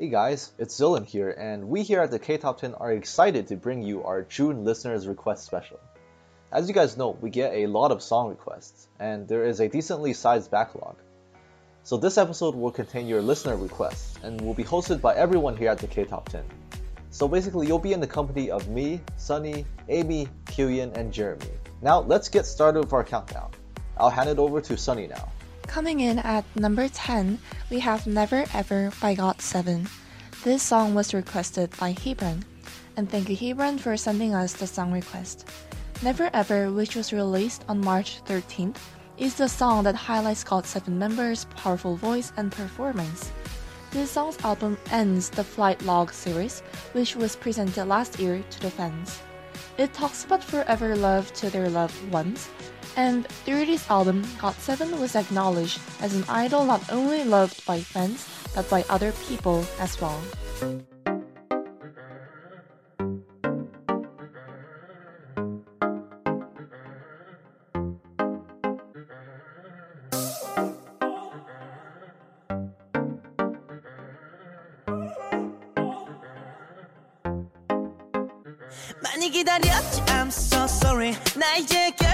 Hey guys, it's Dylan here, and we here at the K Top 10 are excited to bring you our June listeners request special. As you guys know, we get a lot of song requests, and there is a decently sized backlog. So this episode will contain your listener requests and will be hosted by everyone here at the K Top 10. So basically, you'll be in the company of me, Sunny, Amy, Kyuyan, and Jeremy. Now let's get started with our countdown. I'll hand it over to Sunny now. Coming in at number 10, we have Never Ever by GOT7. This song was requested by Hebron. And thank you, Hebron, for sending us the song request. Never Ever, which was released on March 13th, is the song that highlights GOT7 members' powerful voice and performance. This song's album ends the Flight Log series, which was presented last year to the fans. It talks about forever love to their loved ones, and through this album, GOT7 was acknowledged as an idol not only loved by fans, but by other people as well.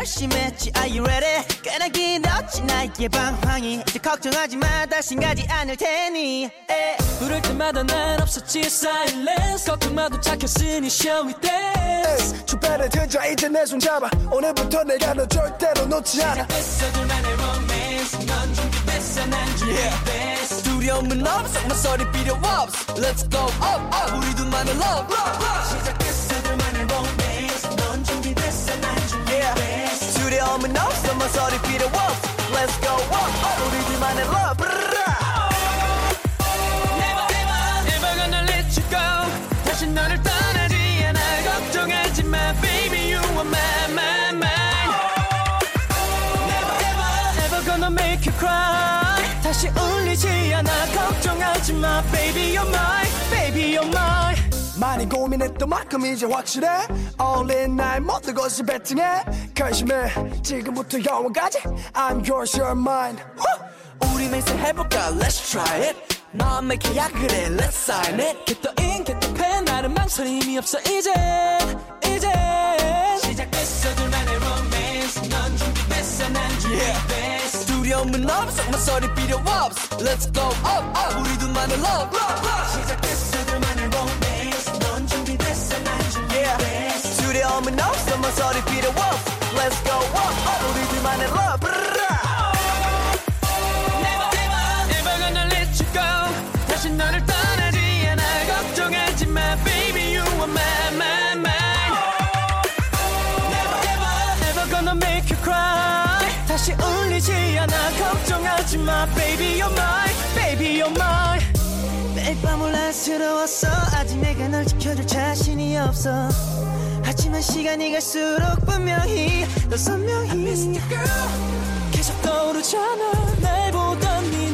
결심했지 Are you ready? 꽤나 길었지 나의 방황이. 이제 걱정하지 마. 다신 가지 않을 테니. 에. 부를 때마다 난 없었지. Silence. 걱정마도 착했으니 shall we dance 주변에 들자 이제 내 손 잡아. 오늘부터 내가 너 절대로 놓지 않아. 됐어 둘만의 romance. 넌 준비됐어 난 준비됐어. 두려움은 없어. 막소리 필요 없어. Let's go. Up up 우리 둘만의 love 시작됐어 둘만 두려움은 없어 막소리 필요 없어 Let's go up up 우리 둘만의 love Never ever never gonna let you go 다시 너를 떠나지 않아 걱정하지 마 baby you are my my mine Never ever never gonna make you cry 다시 울리지 않아 걱정하지 마 baby you're mine baby you're mine 많이 고민했던 만큼 이제 확실해. All in 나의 모든 것을 베팅해. 결심해. 지금부터 영원까지 I'm yours you're mine. 우리 맹세 해볼까? Let's try it. 너만 계약을 해 Let's sign it. Get the in get the pen 나는 망설임이 없어. 이제 이제. 시작됐어 둘만의 romance. 넌 준비됐어 난 준비됐어. 두려움은 없어. 막소리 필요 없어. Let's go up up. 우리 둘만의 love. 시작됐어 둘만의 없어 막소리 필요 없어 Let's go up up 우리 둘만의 love Never ever never gonna let you go 다시 너를 떠나지 않아 걱정하지 마 baby you are my my mine Never ever never gonna make you cry 다시 울리지 않아 걱정하지 마 baby you're mine baby you're mine 매일 밤 혼란스러웠어. 아직 내가 널 지켜줄 자신이 없어. 하지만 시간이 갈수록 분명히 더 선명히. I miss you girl. 계속 떠오르잖아. 날 보던 네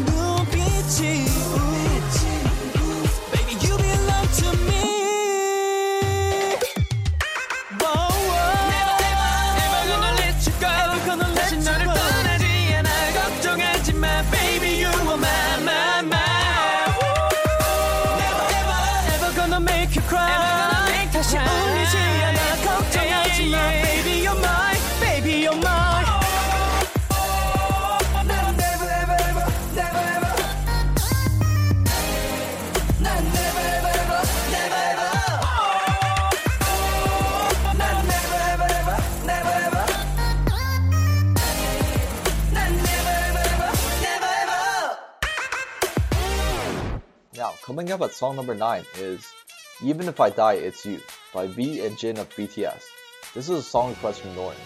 Coming up at song number 9 is Even If I Die It's You by V and Jin of BTS. This is a song request from Norton.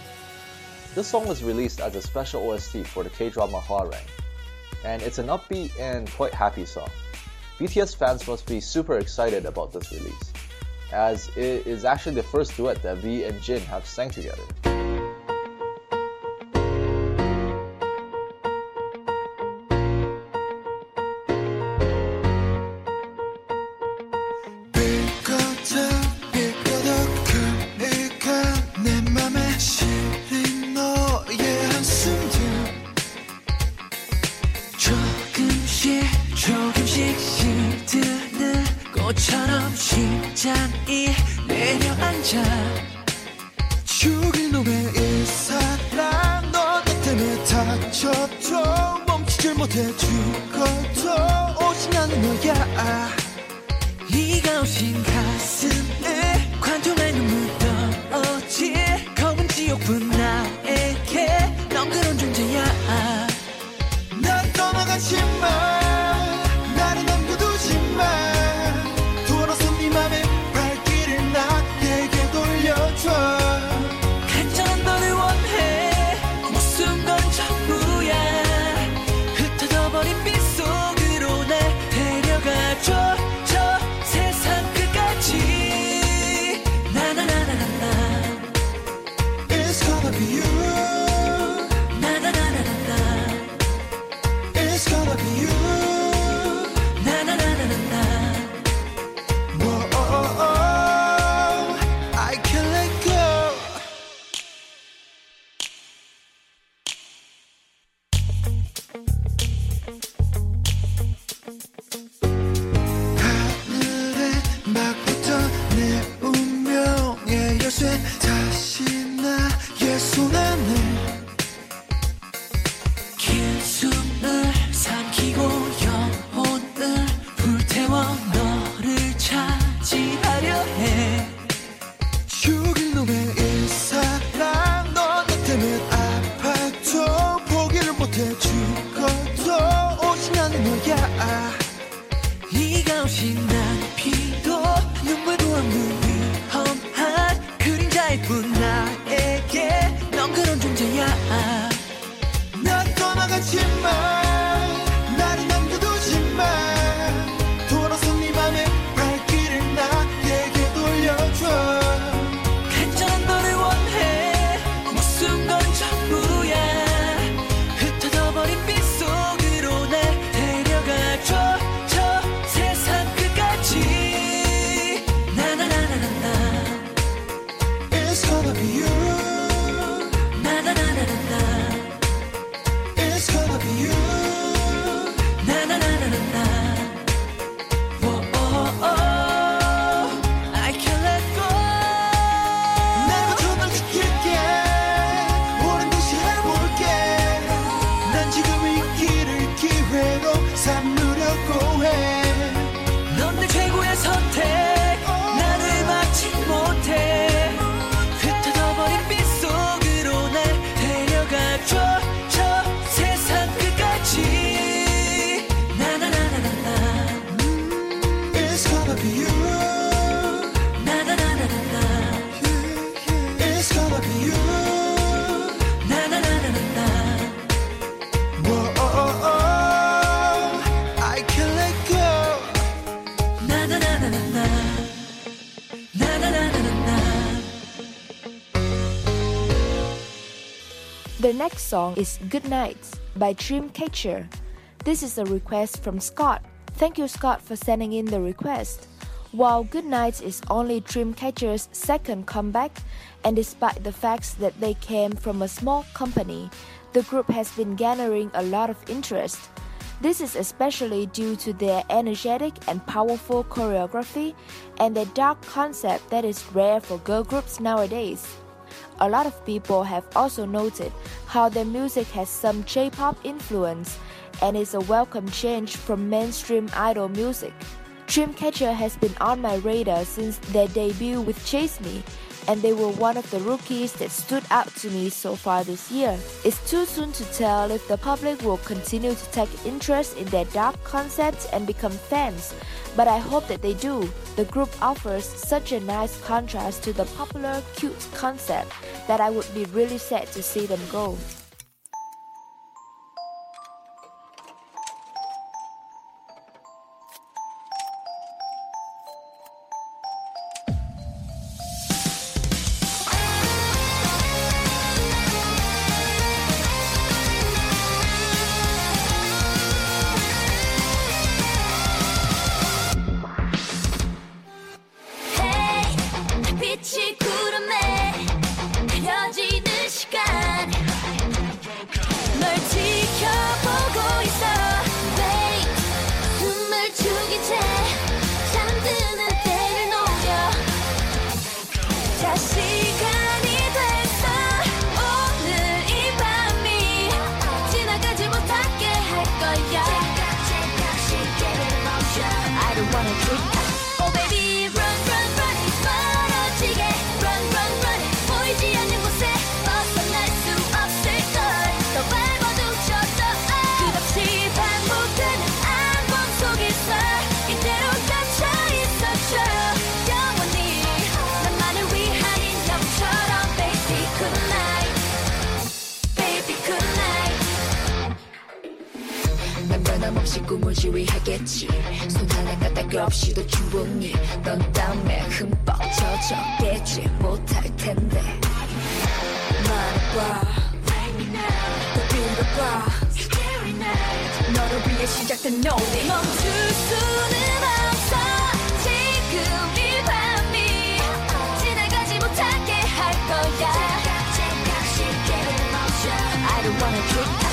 This song was released as a special OST for the K-drama Hwarang, and it's an upbeat and quite happy song. BTS fans must be super excited about this release, as it is actually the first duet that V and Jin have sang together. 조금씩 시드는 꽃처럼 심장이 내려앉아. 죽일 놈의 일사랑 너 때문에 다쳤죠 멈추질 못해 The next song is Good Nights by Dreamcatcher. This is a request from Scott. Thank you, Scott, for sending in the request. While Good Nights is only Dreamcatcher's second comeback, and despite the fact that they came from a small company, the group has been garnering a lot of interest. This is especially due to their energetic and powerful choreography and their dark concept that is rare for girl groups nowadays. A lot of people have also noted how their music has some J pop influence and is a welcome change from mainstream idol music. Dreamcatcher has been on my radar since their debut with Chase Me, and they were one of the rookies that stood out to me so far this year. It's too soon to tell if the public will continue to take interest in their dark concepts and become fans, but I hope that they do. The group offers such a nice contrast to the popular cute concept that I would be really sad to see them go. 꿈을 지휘하겠지 손 하나 까딱 없이도 충분히 넌 땀에 흠뻑 젖었겠지 못할 텐데 말해봐 더 빈다봐 너를 위해 시작된 노래 멈출 수는 없어 지금 이 밤이 지나가지 못하게 할 거야 I don't wanna drink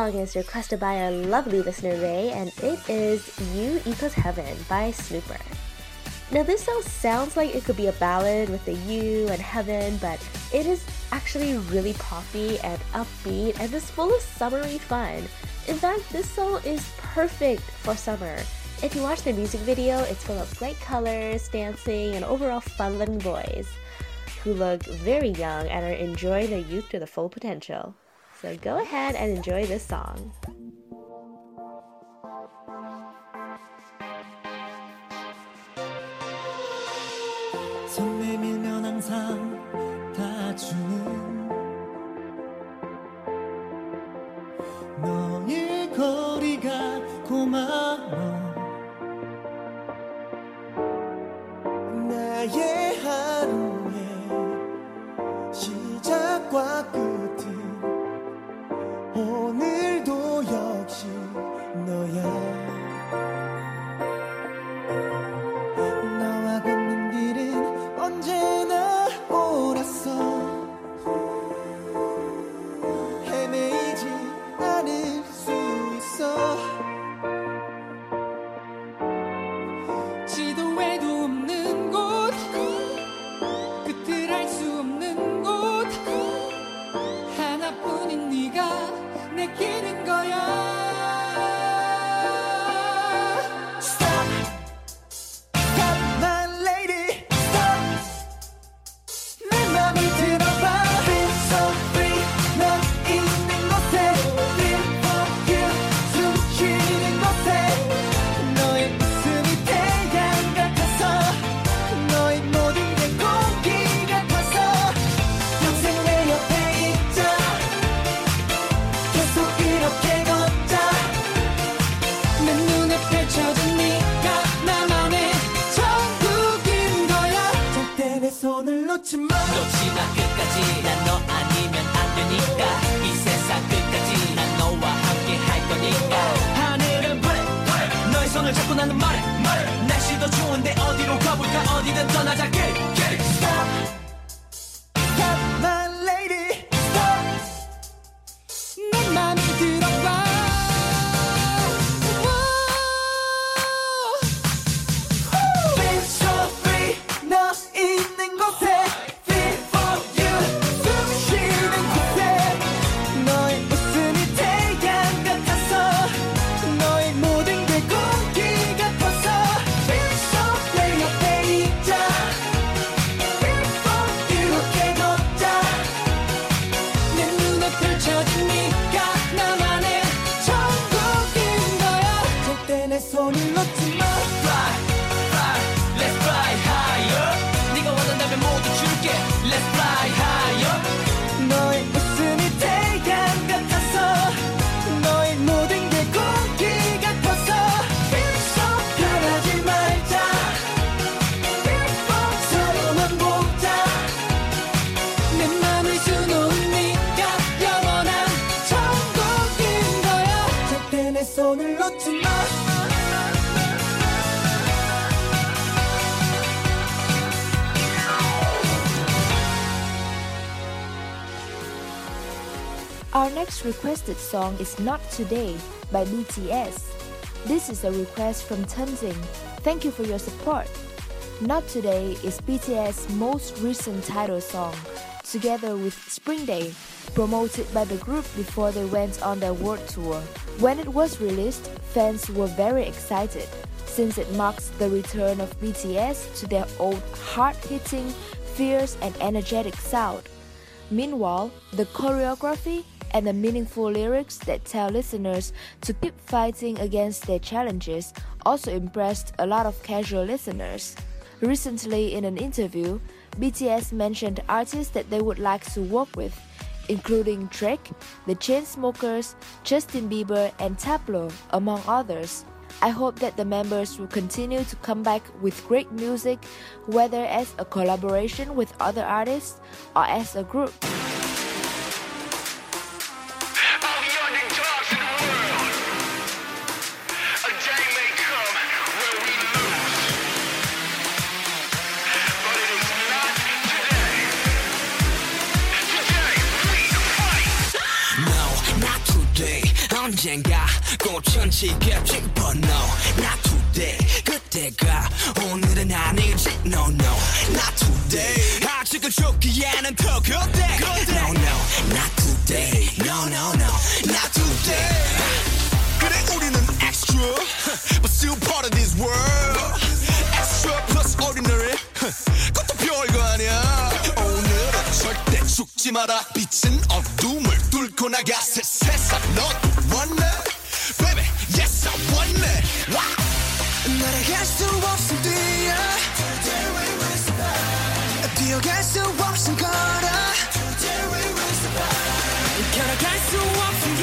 song is requested by our lovely listener, Ray, and it is You Equals Heaven by SNUPER. Now, this song sounds like it could be a ballad with the you and heaven, but it is actually really poppy and upbeat and is full of summery fun. In fact, this song is perfect for summer. If you watch the music video, it's full of bright colors, dancing, and overall fun loving boys who look very young and are enjoying their youth to the full potential. So go ahead and enjoy this song. 손 내밀면 항상 다 주는 너의 거리가 고마워 나의 하루의 시작과 끝 자꾸 나는 말해 말해. 날씨도 좋은데 어디로 가볼까? 어디든 떠나자 길 Our next requested song is Not Today by BTS. This is a request from Tenzing. Thank you for your support. Not Today is BTS' most recent title song, together with Spring Day, promoted by the group before they went on their world tour. When it was released, fans were very excited since it marks the return of BTS to their old hard hitting, fierce, and energetic sound. Meanwhile, the choreography and the meaningful lyrics that tell listeners to keep fighting against their challenges also impressed a lot of casual listeners. Recently, in an interview, BTS mentioned artists that they would like to work with, including Drake, the Chainsmokers, Justin Bieber, and Tablo, among others. I hope that the members will continue to come back with great music, whether as a collaboration with other artists or as a group. 언젠가 꽃은 지겠지, but no, not today. 그때가 오늘은 아니지, no, no, not today. 아직은 죽기에는 더 그때. No, no, not today. No, no, no, not today. 그래 우리는 extra, but still part of this world. Extra plus ordinary. 그것도 별거 아니야. 오늘은 절대 죽지 마라. 빛은 어둠을 뚫고 나가 새 세상 넌 to walk through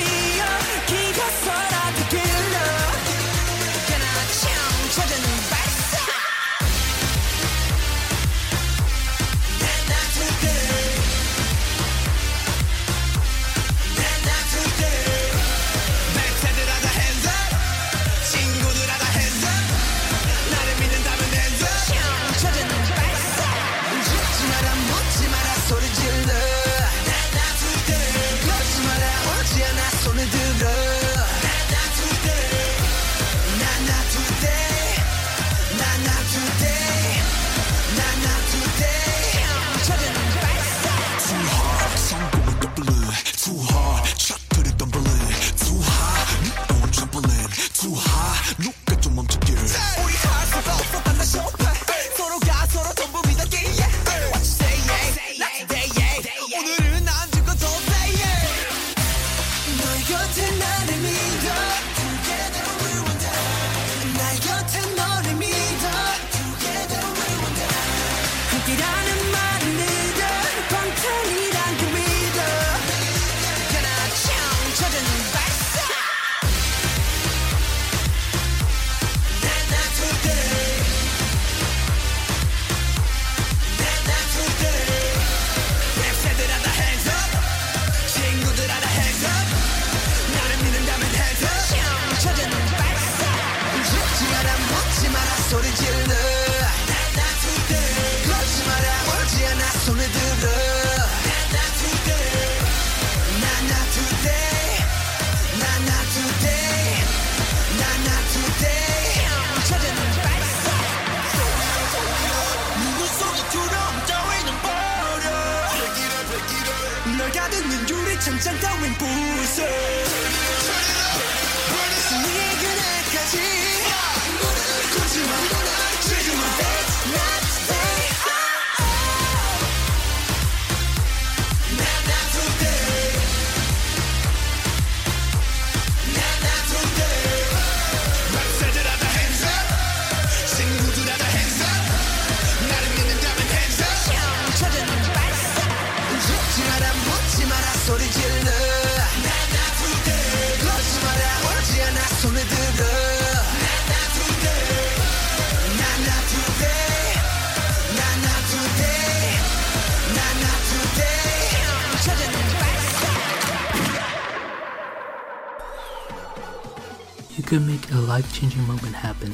life changing moment happen,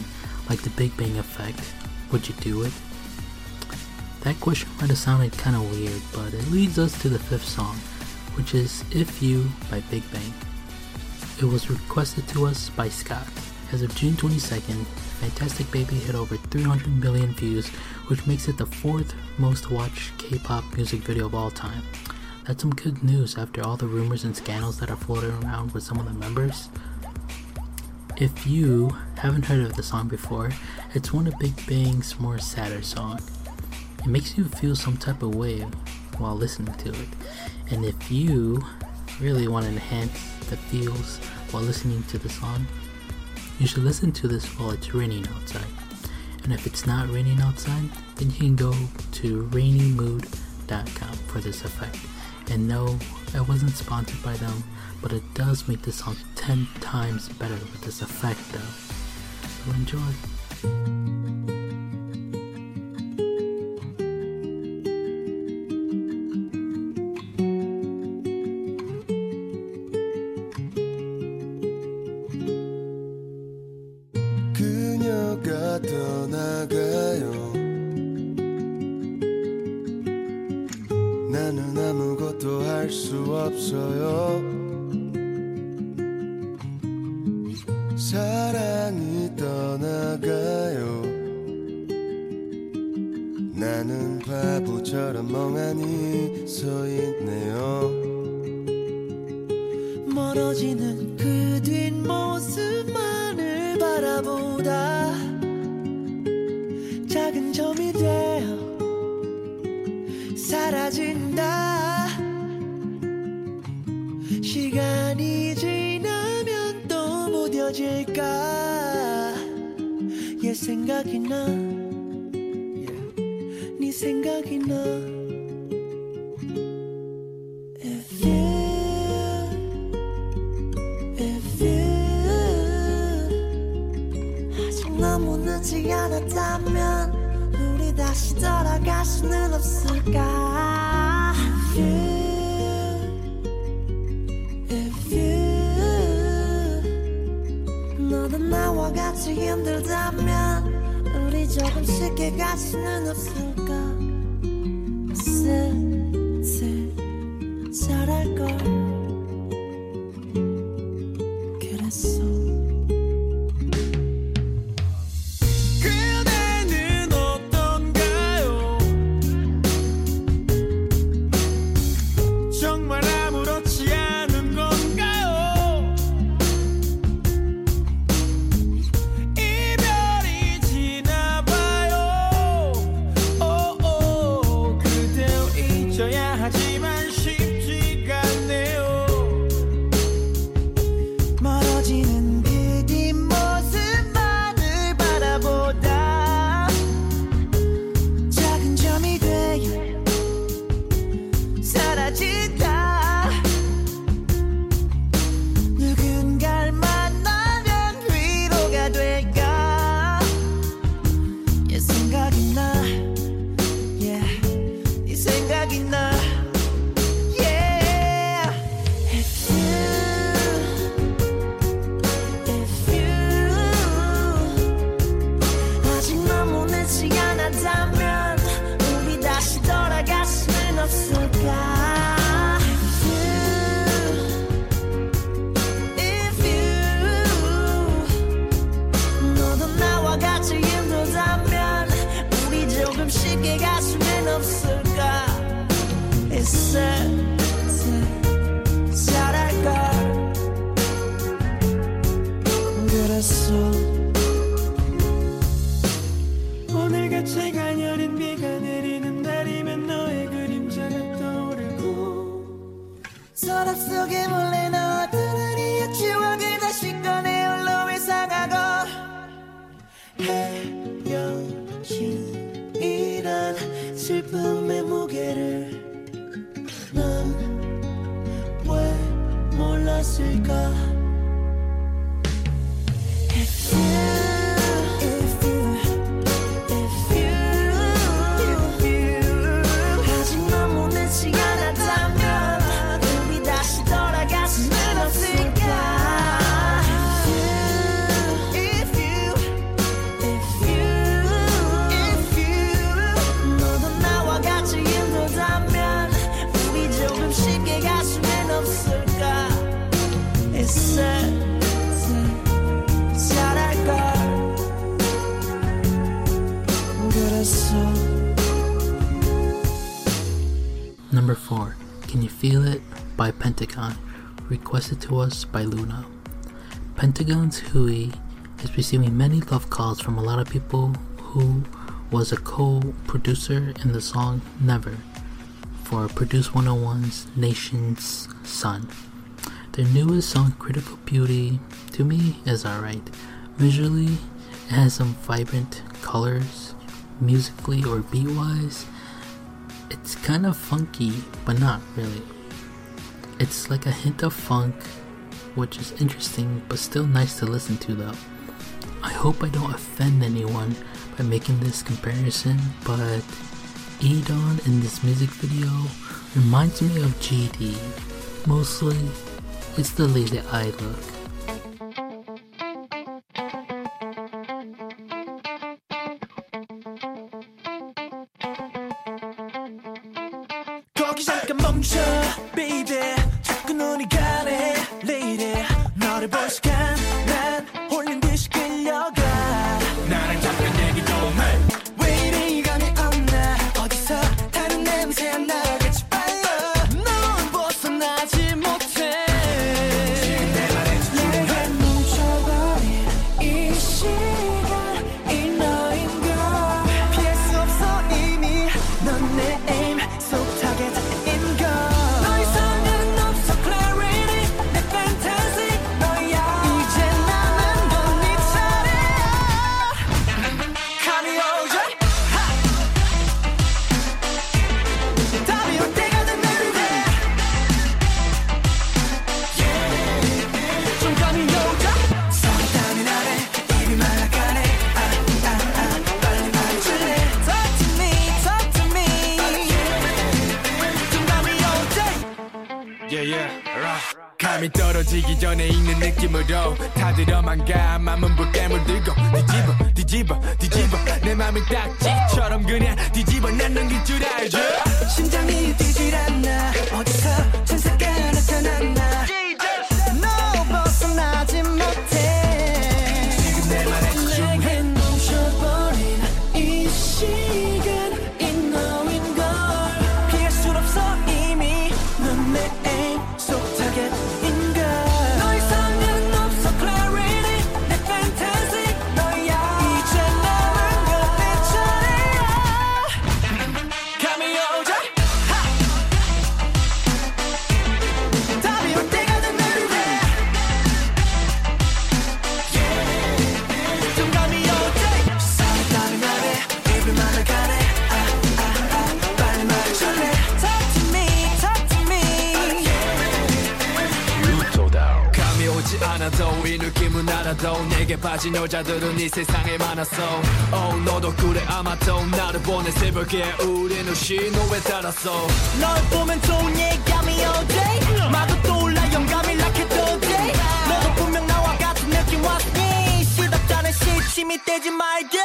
like the Big Bang Effect, would you do it? That question might have sounded kind of weird, but it leads us to the fifth song, which is If You by Big Bang. It was requested to us by Scott. As of June 22nd, Fantastic Baby hit over 300 million views, which makes it the fourth most watched K pop music video of all time. That's some good news after all the rumors and scandals that are floating around with some of the members. If you haven't heard of the song before, it's one of Big Bang's more sadder songs. It makes you feel some type of way while listening to it. And if you really want to enhance the feels while listening to the song, you should listen to this while it's raining outside. And if it's not raining outside, then you can go to rainymood.com for this effect. And no, I wasn't sponsored by them, but it does make the song 10 times better with this effect though. So enjoy. 얘 생각이 나. 네 생각이 나. You If 아직 너무 늦지 않았다면 우리 다시 돌아갈 수는 없을까 너도 나와 같이 힘들다면 우리 조금 쉽게 갈 수는 없을까? 슬슬 잘할걸 together. Us by Luna. Pentagon's Hui is receiving many love calls from a lot of people who was a co-producer in the song Never for Produce 101's Nation's Son. Their newest song, Critical Beauty, to me is alright. Visually, it has some vibrant colors. Musically or beat wise, it's kind of funky, but not really. It's like a hint of funk, which is interesting, but still nice to listen to though. I hope I don't offend anyone by making this comparison, but E'Dawn in this music video reminds me of GD. Mostly, it's the lazy eye look. 뒤집어 뒤집어. 내 맘을 딱지처럼 그냥 뒤집어. 난 넘길 줄 알죠 알아도 내게 빠진 여자들은 이 세상에 많았어. Oh 너도 그래 아마도 나를 보내 새벽에 우리는 신호에 따랐어 널 보면 좋은 예감이 오지 마구 떠올라 영감이 락해도 돼 너도 분명 나와 같은 느낌 왔니? 시답잖은 시침이 떼지 말고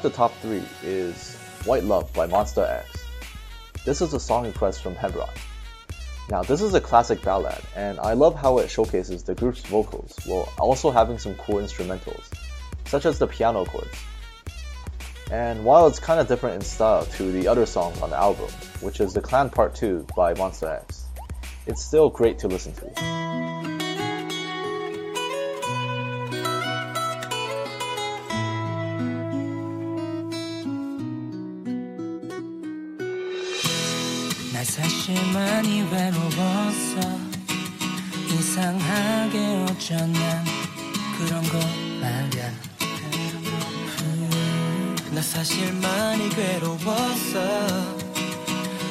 The top three is White Love by Monsta X. This is a song request from Hebron. Now, this is a classic ballad, and I love how it showcases the group's vocals while also having some cool instrumentals, such as the piano chords. And while it's kind of different in style to the other song on the album, which is The Clan Part 2 by Monsta X, it's still great to listen to. 나 사실 많이 외로웠어 이상하게 어쩌면 그런 거 말야. 음, 나 사실 많이 괴로웠어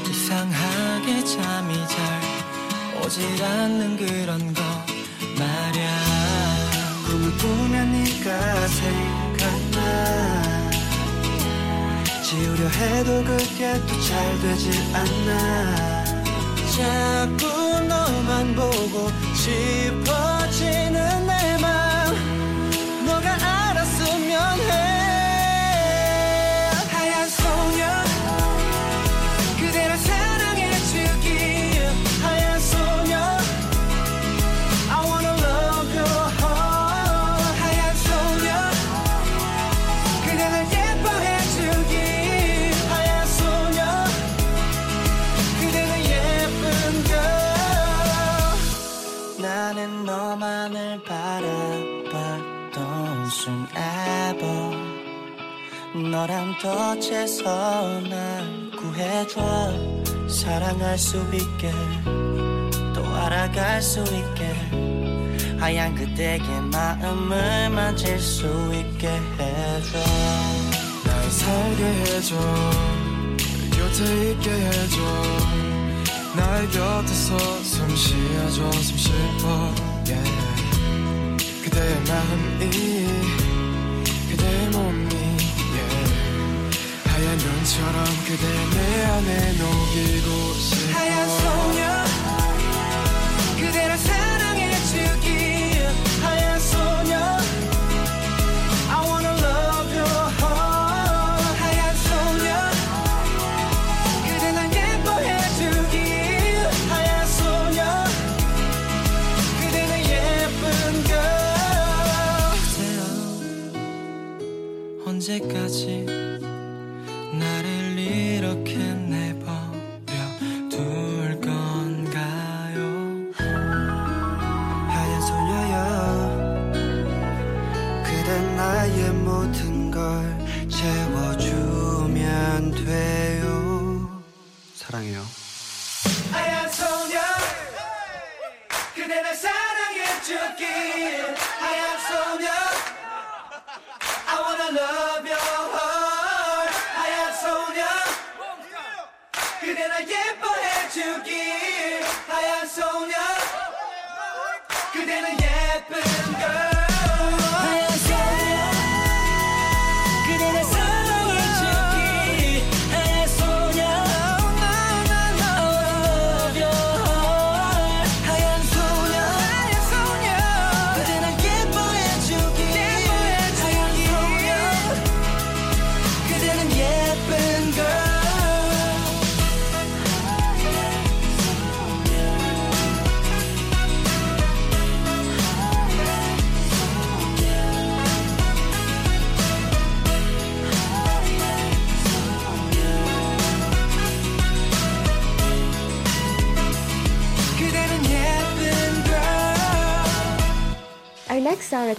이상하게 잠이 잘 오질 않는 그런 거 말야. 꿈을 꾸면 네가 생각나. 지우려 해도 그게 또 잘 되질 않아 자꾸 너만 보고 싶어 너랑 덧해서 날 구해줘. 사랑할 수 있게 또 알아갈 수 있게. 하얀 그대의 마음을 만질 수 있게 해줘. 날 살게 해줘. 곁에 있게 해줘. 나의 곁에서 숨 쉬어줘. 숨 쉬어 yeah. 그대의 마음이 그대 내 안에 녹이고 싶어. 하얀 소녀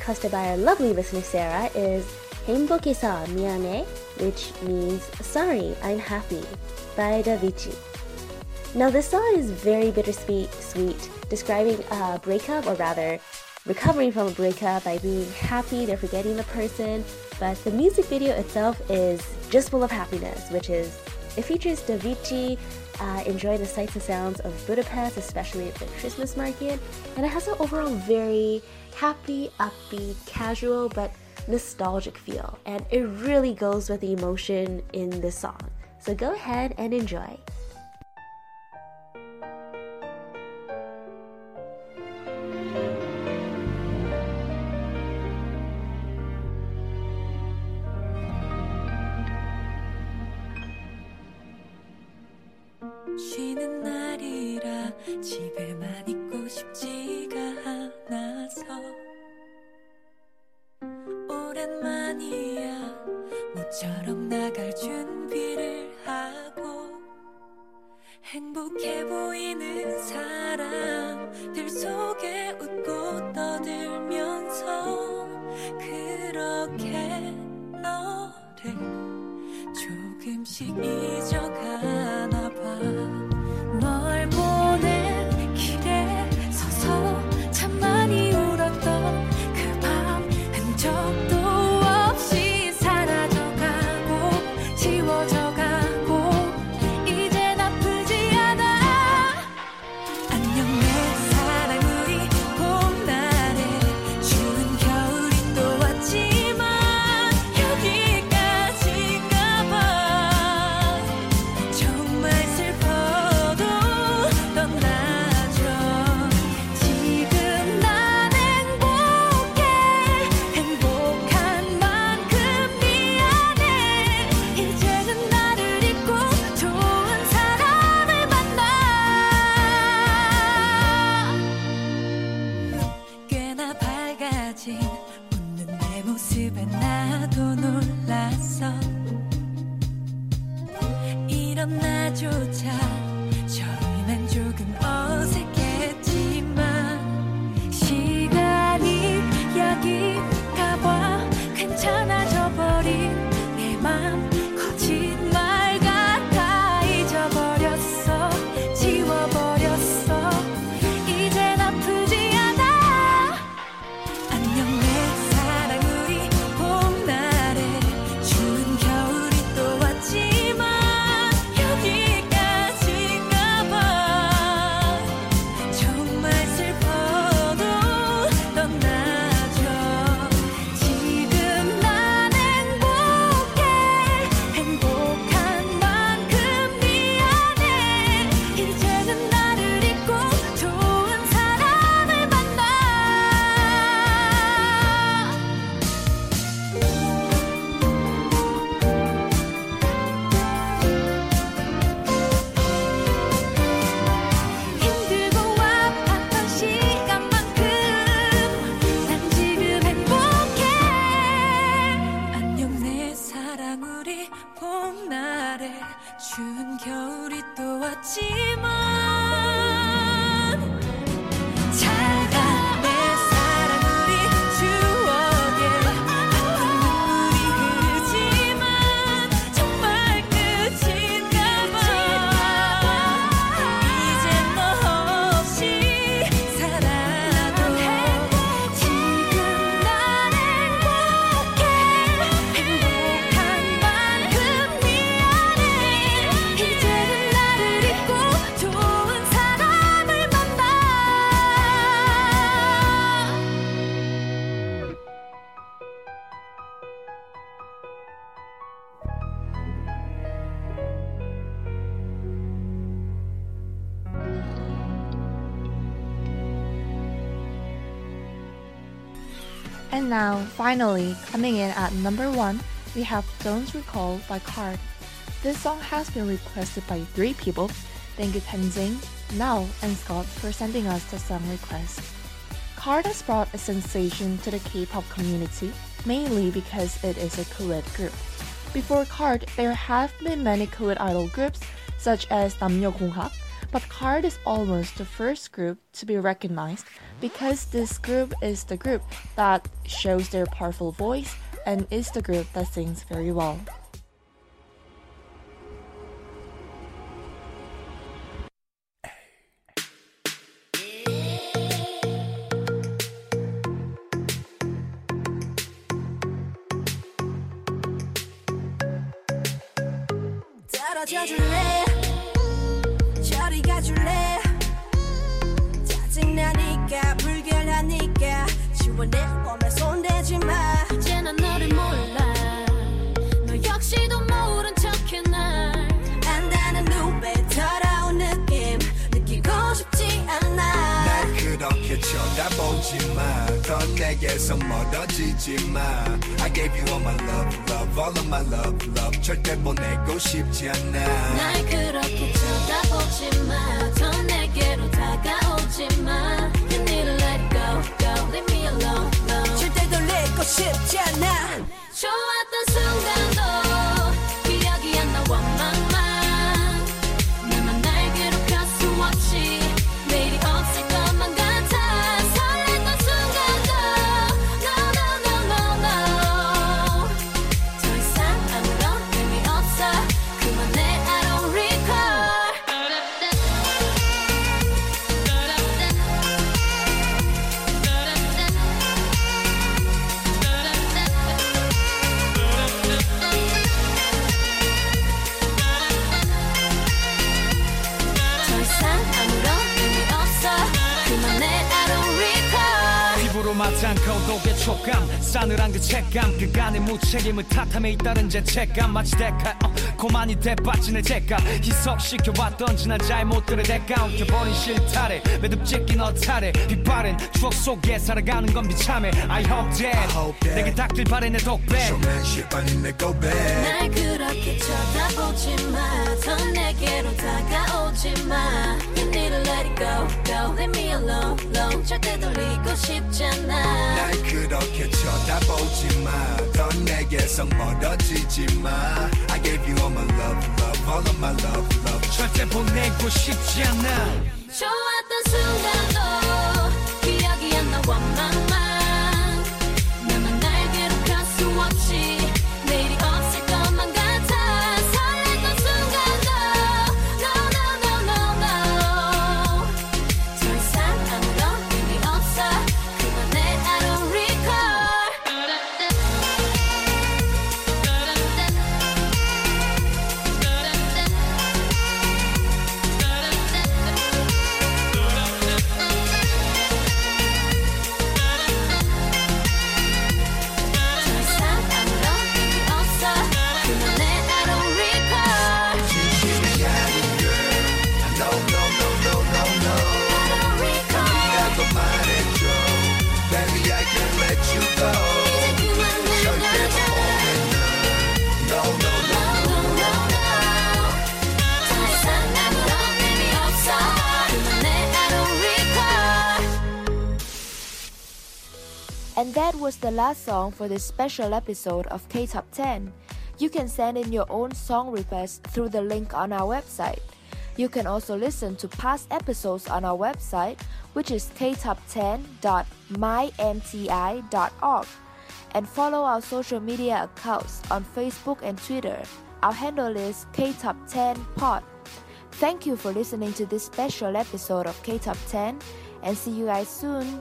requested by our lovely listener Sarah is Heimbokesa Miane, which means Sorry, I'm Happy by Davichi. Now, this song is very bittersweet, sweet, describing a breakup, or rather, recovering from a breakup by being happy, they're forgetting the person, but the music video itself is just full of happiness, which is it features Davichi uh, enjoying the sights and sounds of Budapest, especially at the Christmas market, and it has an overall very happy, upbeat, casual, but nostalgic feel, and it really goes with the emotion in this song. So go ahead and enjoy. 쉬는 날이라 집에만 있고 싶지 오랜만이야. 모처럼 나갈 준비를 하고 행복해 보이는 사람들 속에 웃고 떠들면서 그렇게 너를 조금씩 finally, coming in at number one, we have Don't Recall by KARD. This song has been requested by three people. Thank you Tenzing, Now, and Scott for sending us the song request. KARD has brought a sensation to the K-pop community, mainly because it is a co-ed group. Before KARD, there have been many co-ed idol groups, such as Namyo Gonghak, but KARD is almost the first group to be recognized because this group is the group that shows their powerful voice and is the group that sings very well. 쳐다보지 마. 더 내게서 멀어지지 마. I gave you all my love, love, all of my love, love. 절대 보내고 싶지 않아. 날 그렇게 쳐다보지 마 더 내게로 다가오지 마 You need to let go, go, leave me alone, alone 절대 돌리고 싶지 않아 좋았던 순간 무책임을 탓함에 잇따른 죄책감 마치 대가 어, 고만이 대빠진의 대가 희석시켜왔던 지난 잘못들의 대가 엉켜버린 실타래 매듭 찢긴 어타래 빛바랜 추억 속에 살아가는 건 비참해. I hope that 내게 닿길 바래 내 독배 내 고백. 날 그렇게 쳐다보지 마더 내게로 다가오지 마 go go leave me alone alone 절대 돌리고 싶잖아 날 그렇게 쳐다보지 마. 더 내게서 멀어지지 마. I gave you all my love, love, all of my love, love. 절대 보내고 싶지 않아. 좋았던 순간도 기억이 안 나와 맘 song for this special episode of K Top 10. You can send in your own song requests through the link on our website. You can also listen to past episodes on our website, which is ktop10.mymti.org, and follow our social media accounts on Facebook and Twitter. Our handle is ktop10pod. Thank you for listening to this special episode of K Top 10 and see you guys soon.